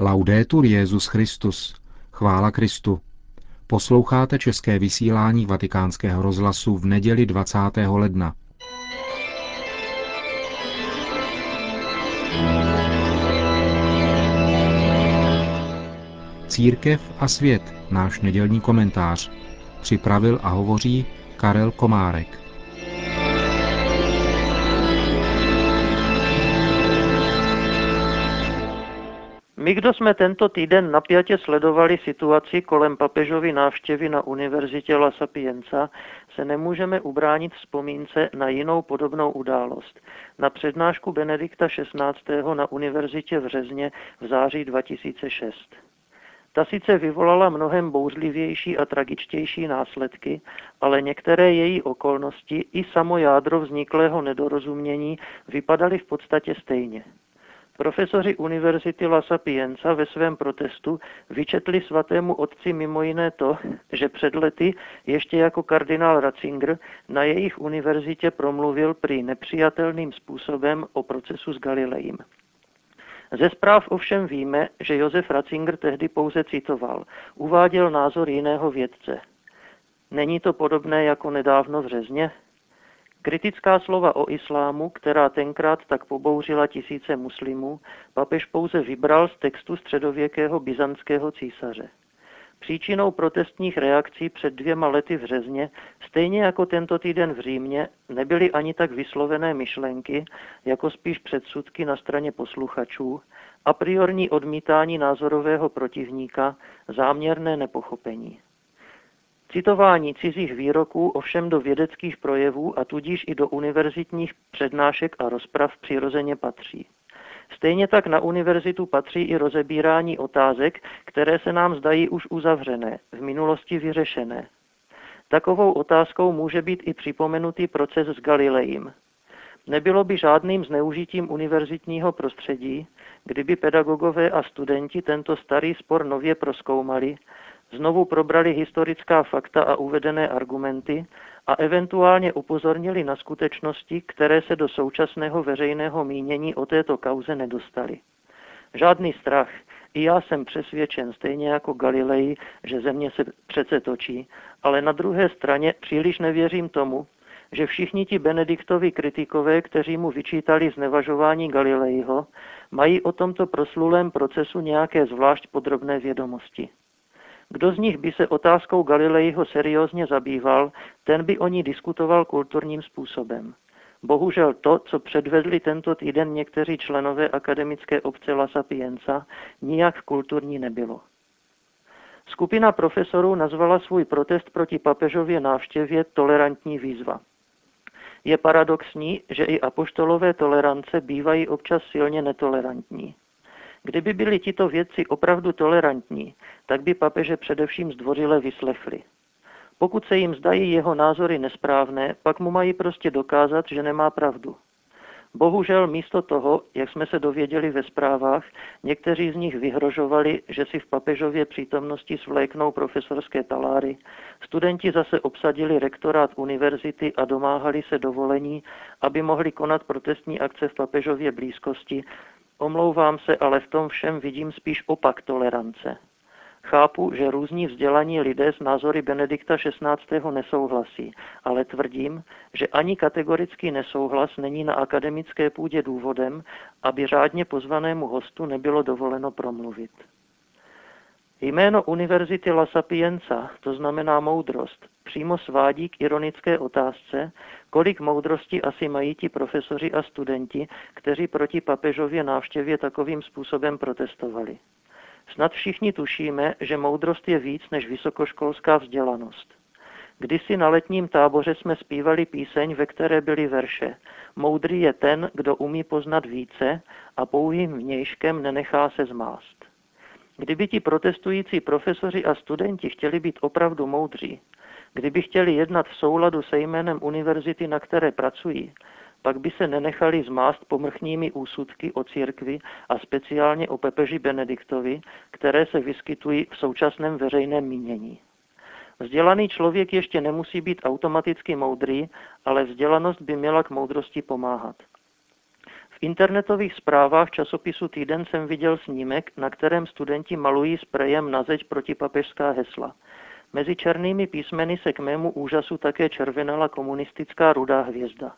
Laudetur Jezus Christus. Chvála Kristu. Posloucháte české vysílání Vatikánského rozhlasu v neděli 20. ledna. Církev a svět, náš nedělní komentář. Připravil a hovoří Karel Komárek. My, kdo jsme tento týden napjatě sledovali situaci kolem papežovy návštěvy na univerzitě La Sapienza, se nemůžeme ubránit vzpomínce na jinou podobnou událost, na přednášku Benedikta XVI. na univerzitě v Řezně v září 2006. Ta sice vyvolala mnohem bouřlivější a tragičtější následky, ale některé její okolnosti i samo jádro vzniklého nedorozumění vypadaly v podstatě stejně. Profesoři Univerzity La Sapienza ve svém protestu vyčetli svatému otci mimo jiné to, že před lety ještě jako kardinál Ratzinger na jejich univerzitě promluvil prý nepřijatelným způsobem o procesu s Galilejem. Ze zpráv ovšem víme, že Josef Ratzinger tehdy pouze citoval, uváděl názor jiného vědce. Není to podobné jako nedávno v Řezně? Kritická slova o islámu, která tenkrát tak pobouřila tisíce muslimů, papež pouze vybral z textu středověkého byzantského císaře. Příčinou protestních reakcí před dvěma lety v Řezně, stejně jako tento týden v Římě, nebyly ani tak vyslovené myšlenky, jako spíš předsudky na straně posluchačů, a priorní odmítání názorového protivníka, záměrné nepochopení. Citování cizích výroků ovšem do vědeckých projevů a tudíž i do univerzitních přednášek a rozprav přirozeně patří. Stejně tak na univerzitu patří i rozebírání otázek, které se nám zdají už uzavřené, v minulosti vyřešené. Takovou otázkou může být i připomenutý proces s Galilejem. Nebylo by žádným zneužitím univerzitního prostředí, kdyby pedagogové a studenti tento starý spor nově proskoumali znovu probrali historická fakta a uvedené argumenty a eventuálně upozornili na skutečnosti, které se do současného veřejného mínění o této kauze nedostaly. Žádný strach. I já jsem přesvědčen, stejně jako Galilei, že země se přece točí, ale na druhé straně příliš nevěřím tomu, že všichni ti Benediktovi kritikové, kteří mu vyčítali znevažování Galileiho, mají o tomto proslulém procesu nějaké zvlášť podrobné vědomosti. Kdo z nich by se otázkou Galilejho seriózně zabýval, ten by o ní diskutoval kulturním způsobem. Bohužel to, co předvedli tento týden někteří členové akademické obce La Sapienza, nijak kulturní nebylo. Skupina profesorů nazvala svůj protest proti papežově návštěvě tolerantní výzva. Je paradoxní, že i apoštolové tolerance bývají občas silně netolerantní. Kdyby byli tito vědci opravdu tolerantní, tak by papeže především zdvořile vyslechli. Pokud se jim zdají jeho názory nesprávné, pak mu mají prostě dokázat, že nemá pravdu. Bohužel místo toho, jak jsme se dověděli ve zprávách, někteří z nich vyhrožovali, že si v papežově přítomnosti svléknou profesorské taláry, studenti zase obsadili rektorát univerzity a domáhali se dovolení, aby mohli konat protestní akce v papežově blízkosti, Omlouvám se, ale v tom všem vidím spíš opak tolerance. Chápu, že různí vzdělaní lidé s názory Benedikta XVI. nesouhlasí, ale tvrdím, že ani kategorický nesouhlas není na akademické půdě důvodem, aby řádně pozvanému hostu nebylo dovoleno promluvit. Jméno Univerzity La Sapienza, to znamená moudrost, přímo svádí k ironické otázce, kolik moudrosti asi mají ti profesoři a studenti, kteří proti papežově návštěvě takovým způsobem protestovali. Snad všichni tušíme, že moudrost je víc než vysokoškolská vzdělanost. Kdysi na letním táboře jsme zpívali píseň, ve které byly verše. Moudrý je ten, kdo umí poznat více a pouhým vnějškem nenechá se zmást. Kdyby ti protestující profesoři a studenti chtěli být opravdu moudří, kdyby chtěli jednat v souladu se jménem univerzity, na které pracují, pak by se nenechali zmást pomrchními úsudky o církvi a speciálně o pepeži Benediktovi, které se vyskytují v současném veřejném mínění. Vzdělaný člověk ještě nemusí být automaticky moudrý, ale vzdělanost by měla k moudrosti pomáhat. V internetových zprávách časopisu Týden jsem viděl snímek, na kterém studenti malují sprejem na zeď protipapežská hesla. Mezi černými písmeny se k mému úžasu také červenala komunistická rudá hvězda.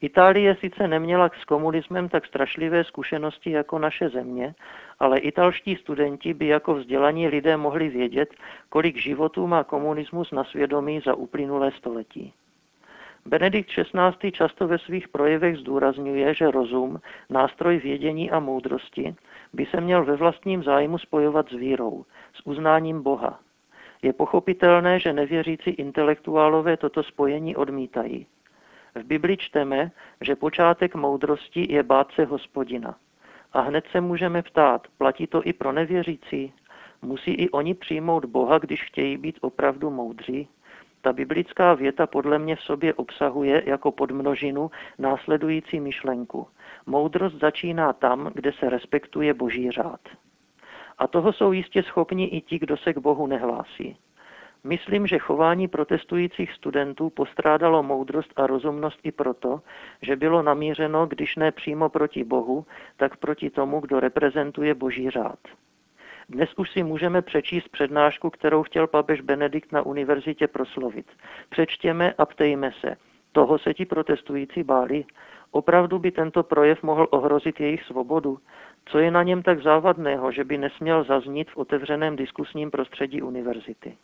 Itálie sice neměla s komunismem tak strašlivé zkušenosti jako naše země, ale italští studenti by jako vzdělaní lidé mohli vědět, kolik životů má komunismus na svědomí za uplynulé století. Benedikt XVI. často ve svých projevech zdůrazňuje, že rozum, nástroj vědění a moudrosti, by se měl ve vlastním zájmu spojovat s vírou, s uznáním Boha. Je pochopitelné, že nevěřící intelektuálové toto spojení odmítají. V Bibli čteme, že počátek moudrosti je bát se hospodina. A hned se můžeme ptát, platí to i pro nevěřící? Musí i oni přijmout Boha, když chtějí být opravdu moudří? Ta biblická věta podle mě v sobě obsahuje jako podmnožinu následující myšlenku. Moudrost začíná tam, kde se respektuje boží řád. A toho jsou jistě schopni i ti, kdo se k Bohu nehlásí. Myslím, že chování protestujících studentů postrádalo moudrost a rozumnost i proto, že bylo namířeno, když ne přímo proti Bohu, tak proti tomu, kdo reprezentuje boží řád. Dnes už si můžeme přečíst přednášku, kterou chtěl papež Benedikt na univerzitě proslovit. Přečtěme a ptejme se. Toho se ti protestující báli? Opravdu by tento projev mohl ohrozit jejich svobodu? Co je na něm tak závadného, že by nesměl zaznít v otevřeném diskusním prostředí univerzity?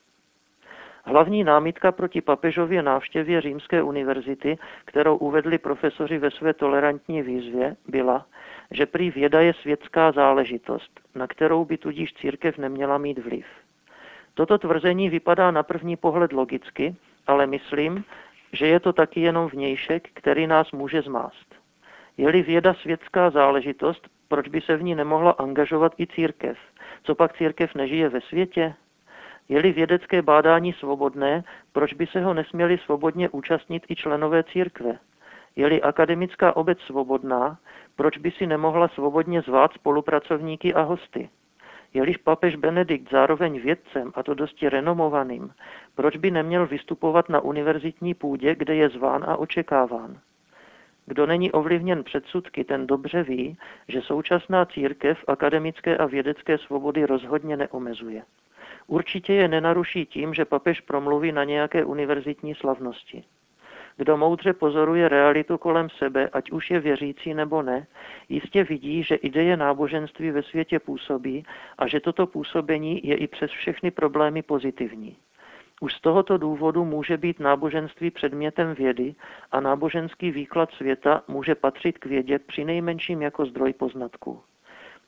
Hlavní námitka proti papežově návštěvě Římské univerzity, kterou uvedli profesoři ve své tolerantní výzvě, byla, že prý věda je světská záležitost, na kterou by tudíž církev neměla mít vliv. Toto tvrzení vypadá na první pohled logicky, ale myslím, že je to taky jenom vnějšek, který nás může zmást. Je-li věda světská záležitost, proč by se v ní nemohla angažovat i církev? Co pak církev nežije ve světě? Je-li vědecké bádání svobodné, proč by se ho nesměli svobodně účastnit i členové církve? Je-li akademická obec svobodná, proč by si nemohla svobodně zvát spolupracovníky a hosty? Jeliž papež Benedikt zároveň vědcem, a to dosti renomovaným, proč by neměl vystupovat na univerzitní půdě, kde je zván a očekáván? Kdo není ovlivněn předsudky, ten dobře ví, že současná církev akademické a vědecké svobody rozhodně neomezuje. Určitě je nenaruší tím, že papež promluví na nějaké univerzitní slavnosti. Kdo moudře pozoruje realitu kolem sebe, ať už je věřící nebo ne, jistě vidí, že ideje náboženství ve světě působí a že toto působení je i přes všechny problémy pozitivní. Už z tohoto důvodu může být náboženství předmětem vědy a náboženský výklad světa může patřit k vědě při nejmenším jako zdroj poznatků.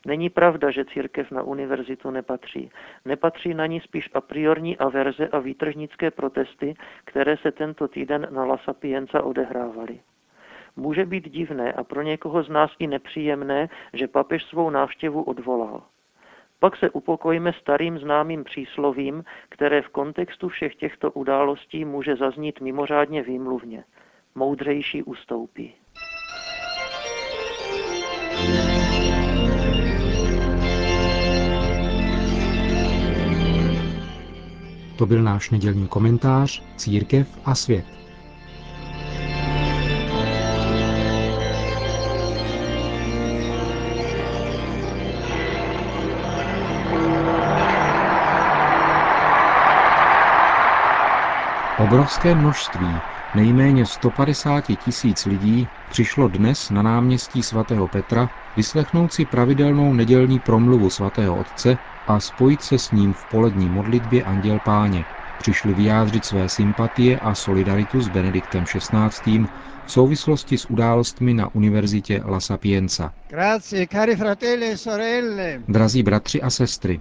Není pravda, že církev na univerzitu nepatří. Nepatří na ní spíš a priorní averze a výtržnické protesty, které se tento týden na La Sapienza odehrávaly. Může být divné a pro někoho z nás i nepříjemné, že papež svou návštěvu odvolal. Pak se upokojíme starým známým příslovím, které v kontextu všech těchto událostí může zaznít mimořádně výmluvně. Moudřejší ustoupí. To byl náš nedělní komentář Církev a svět. Obrovské množství, nejméně 150 tisíc lidí, přišlo dnes na náměstí svatého Petra vyslechnout si pravidelnou nedělní promluvu svatého otce a spojit se s ním v polední modlitbě Anděl Páně. Přišli vyjádřit své sympatie a solidaritu s Benediktem XVI. v souvislosti s událostmi na univerzitě La Sapienza. E sorelle. Drazí bratři a sestry,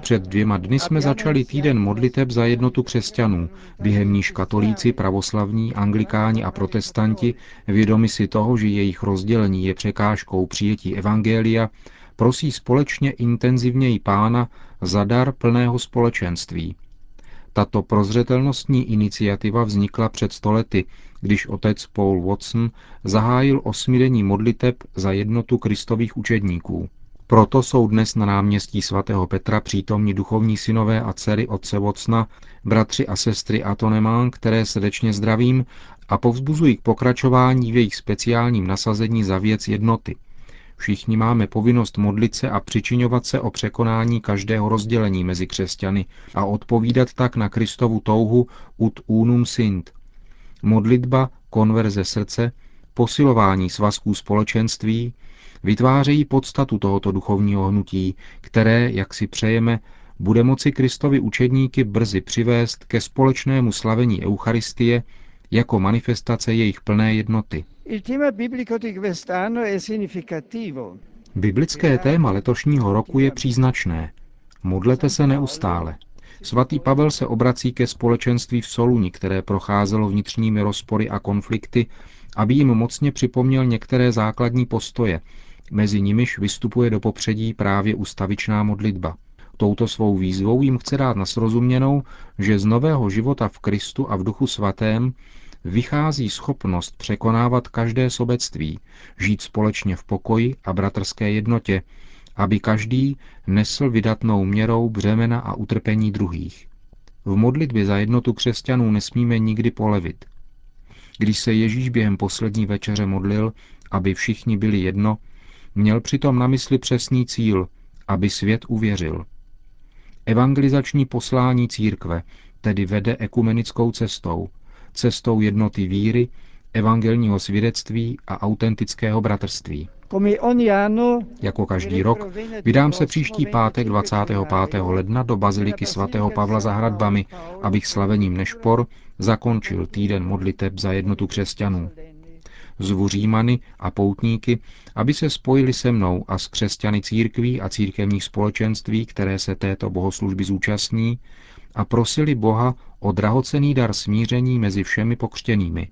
před dvěma dny jsme začali týden modliteb za jednotu křesťanů, během níž katolíci, pravoslavní, anglikáni a protestanti, vědomi si toho, že jejich rozdělení je překážkou přijetí evangelia, prosí společně intenzivněji pána za dar plného společenství. Tato prozřetelnostní iniciativa vznikla před stolety, když otec Paul Watson zahájil osmidenní modliteb za jednotu kristových učedníků. Proto jsou dnes na náměstí svatého Petra přítomní duchovní synové a dcery otce Vocna, bratři a sestry Atonemán, které srdečně zdravím, a povzbuzují k pokračování v jejich speciálním nasazení za věc jednoty. Všichni máme povinnost modlit se a přičiňovat se o překonání každého rozdělení mezi křesťany a odpovídat tak na Kristovu touhu ut unum sint. Modlitba, konverze srdce, posilování svazků společenství vytvářejí podstatu tohoto duchovního hnutí, které, jak si přejeme, bude moci Kristovi učedníky brzy přivést ke společnému slavení Eucharistie jako manifestace jejich plné jednoty. Biblické téma letošního roku je příznačné. Modlete se neustále. Svatý Pavel se obrací ke společenství v Soluni, které procházelo vnitřními rozpory a konflikty, aby jim mocně připomněl některé základní postoje, mezi nimiž vystupuje do popředí právě ustavičná modlitba. Touto svou výzvou jim chce dát na srozuměnou, že z nového života v Kristu a v Duchu Svatém vychází schopnost překonávat každé sobectví, žít společně v pokoji a bratrské jednotě, aby každý nesl vydatnou měrou břemena a utrpení druhých. V modlitbě za jednotu křesťanů nesmíme nikdy polevit. Když se Ježíš během poslední večeře modlil, aby všichni byli jedno, měl přitom na mysli přesný cíl, aby svět uvěřil. Evangelizační poslání církve tedy vede ekumenickou cestou, cestou jednoty víry, evangelního svědectví a autentického bratrství. Jako každý rok vydám se příští pátek 25. ledna do Baziliky svatého Pavla za hradbami, abych slavením Nešpor zakončil týden modliteb za jednotu křesťanů. Zvu Římany a poutníky, aby se spojili se mnou a s křesťany církví a církevních společenství, které se této bohoslužby zúčastní, a prosili Boha o drahocený dar smíření mezi všemi pokřtěnými.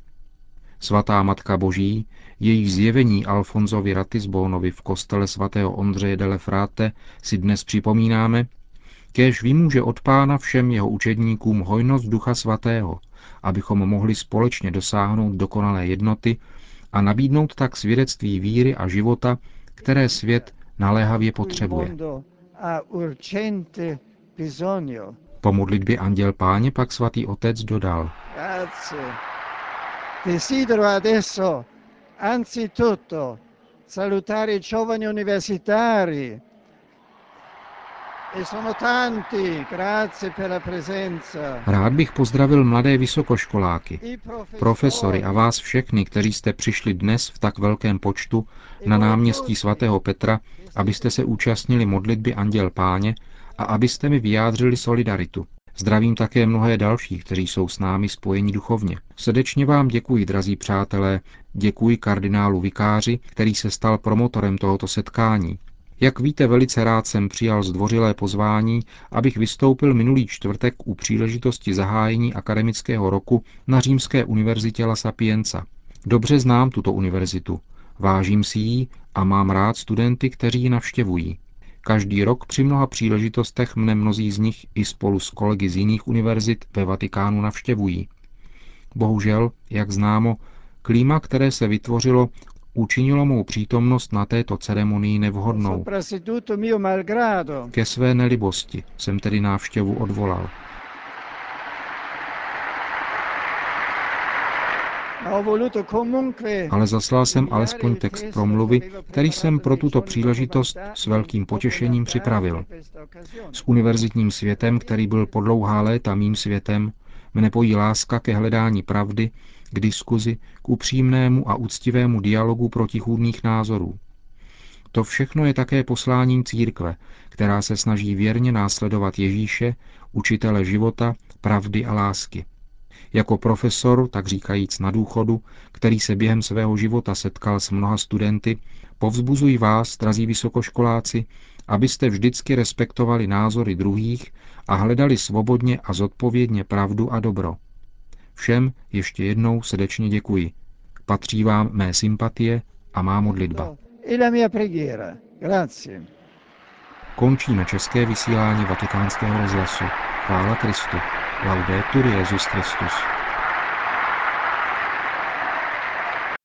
Svatá Matka Boží, její zjevení Alfonzovi Ratisbonovi v kostele svatého Ondřeje de Lefrate si dnes připomínáme, kéž vymůže od pána všem jeho učedníkům hojnost Ducha Svatého, abychom mohli společně dosáhnout dokonalé jednoty a nabídnout tak svědectví víry a života, které svět naléhavě potřebuje. Po modlitbě Anděl Páně pak svatý otec dodal. Desidero adesso anzitutto salutare i giovani universitari. Rád bych pozdravil mladé vysokoškoláky, profesory a vás všechny, kteří jste přišli dnes v tak velkém počtu na náměstí svatého Petra, abyste se účastnili modlitby Anděl Páně a abyste mi vyjádřili solidaritu. Zdravím také mnohé další, kteří jsou s námi spojeni duchovně. Srdečně vám děkuji, drazí přátelé, děkuji kardinálu Vikáři, který se stal promotorem tohoto setkání. Jak víte, velice rád jsem přijal zdvořilé pozvání, abych vystoupil minulý čtvrtek u příležitosti zahájení akademického roku na Římské univerzitě La Sapienza. Dobře znám tuto univerzitu, vážím si ji a mám rád studenty, kteří ji navštěvují. Každý rok při mnoha příležitostech mne mnozí z nich i spolu s kolegy z jiných univerzit ve Vatikánu navštěvují. Bohužel, jak známo, klíma, které se vytvořilo, učinilo mou přítomnost na této ceremonii nevhodnou. Ke své nelibosti jsem tedy návštěvu odvolal. Ale zaslal jsem alespoň text promluvy, který jsem pro tuto příležitost s velkým potěšením připravil. S univerzitním světem, který byl po dlouhá léta mým světem, mne pojí láska ke hledání pravdy, k diskuzi, k upřímnému a úctivému dialogu protichůdných názorů. To všechno je také posláním církve, která se snaží věrně následovat Ježíše, učitele života, pravdy a lásky. Jako profesor, tak říkajíc na důchodu, který se během svého života setkal s mnoha studenty, povzbuzuji vás, drazí vysokoškoláci, abyste vždycky respektovali názory druhých a hledali svobodně a zodpovědně pravdu a dobro. Všem ještě jednou srdečně děkuji. Patří vám mé sympatie a má modlitba. Končíme české vysílání vatikánského rozhlasu. Chvála Kristu. Laudetur Jezus Christus.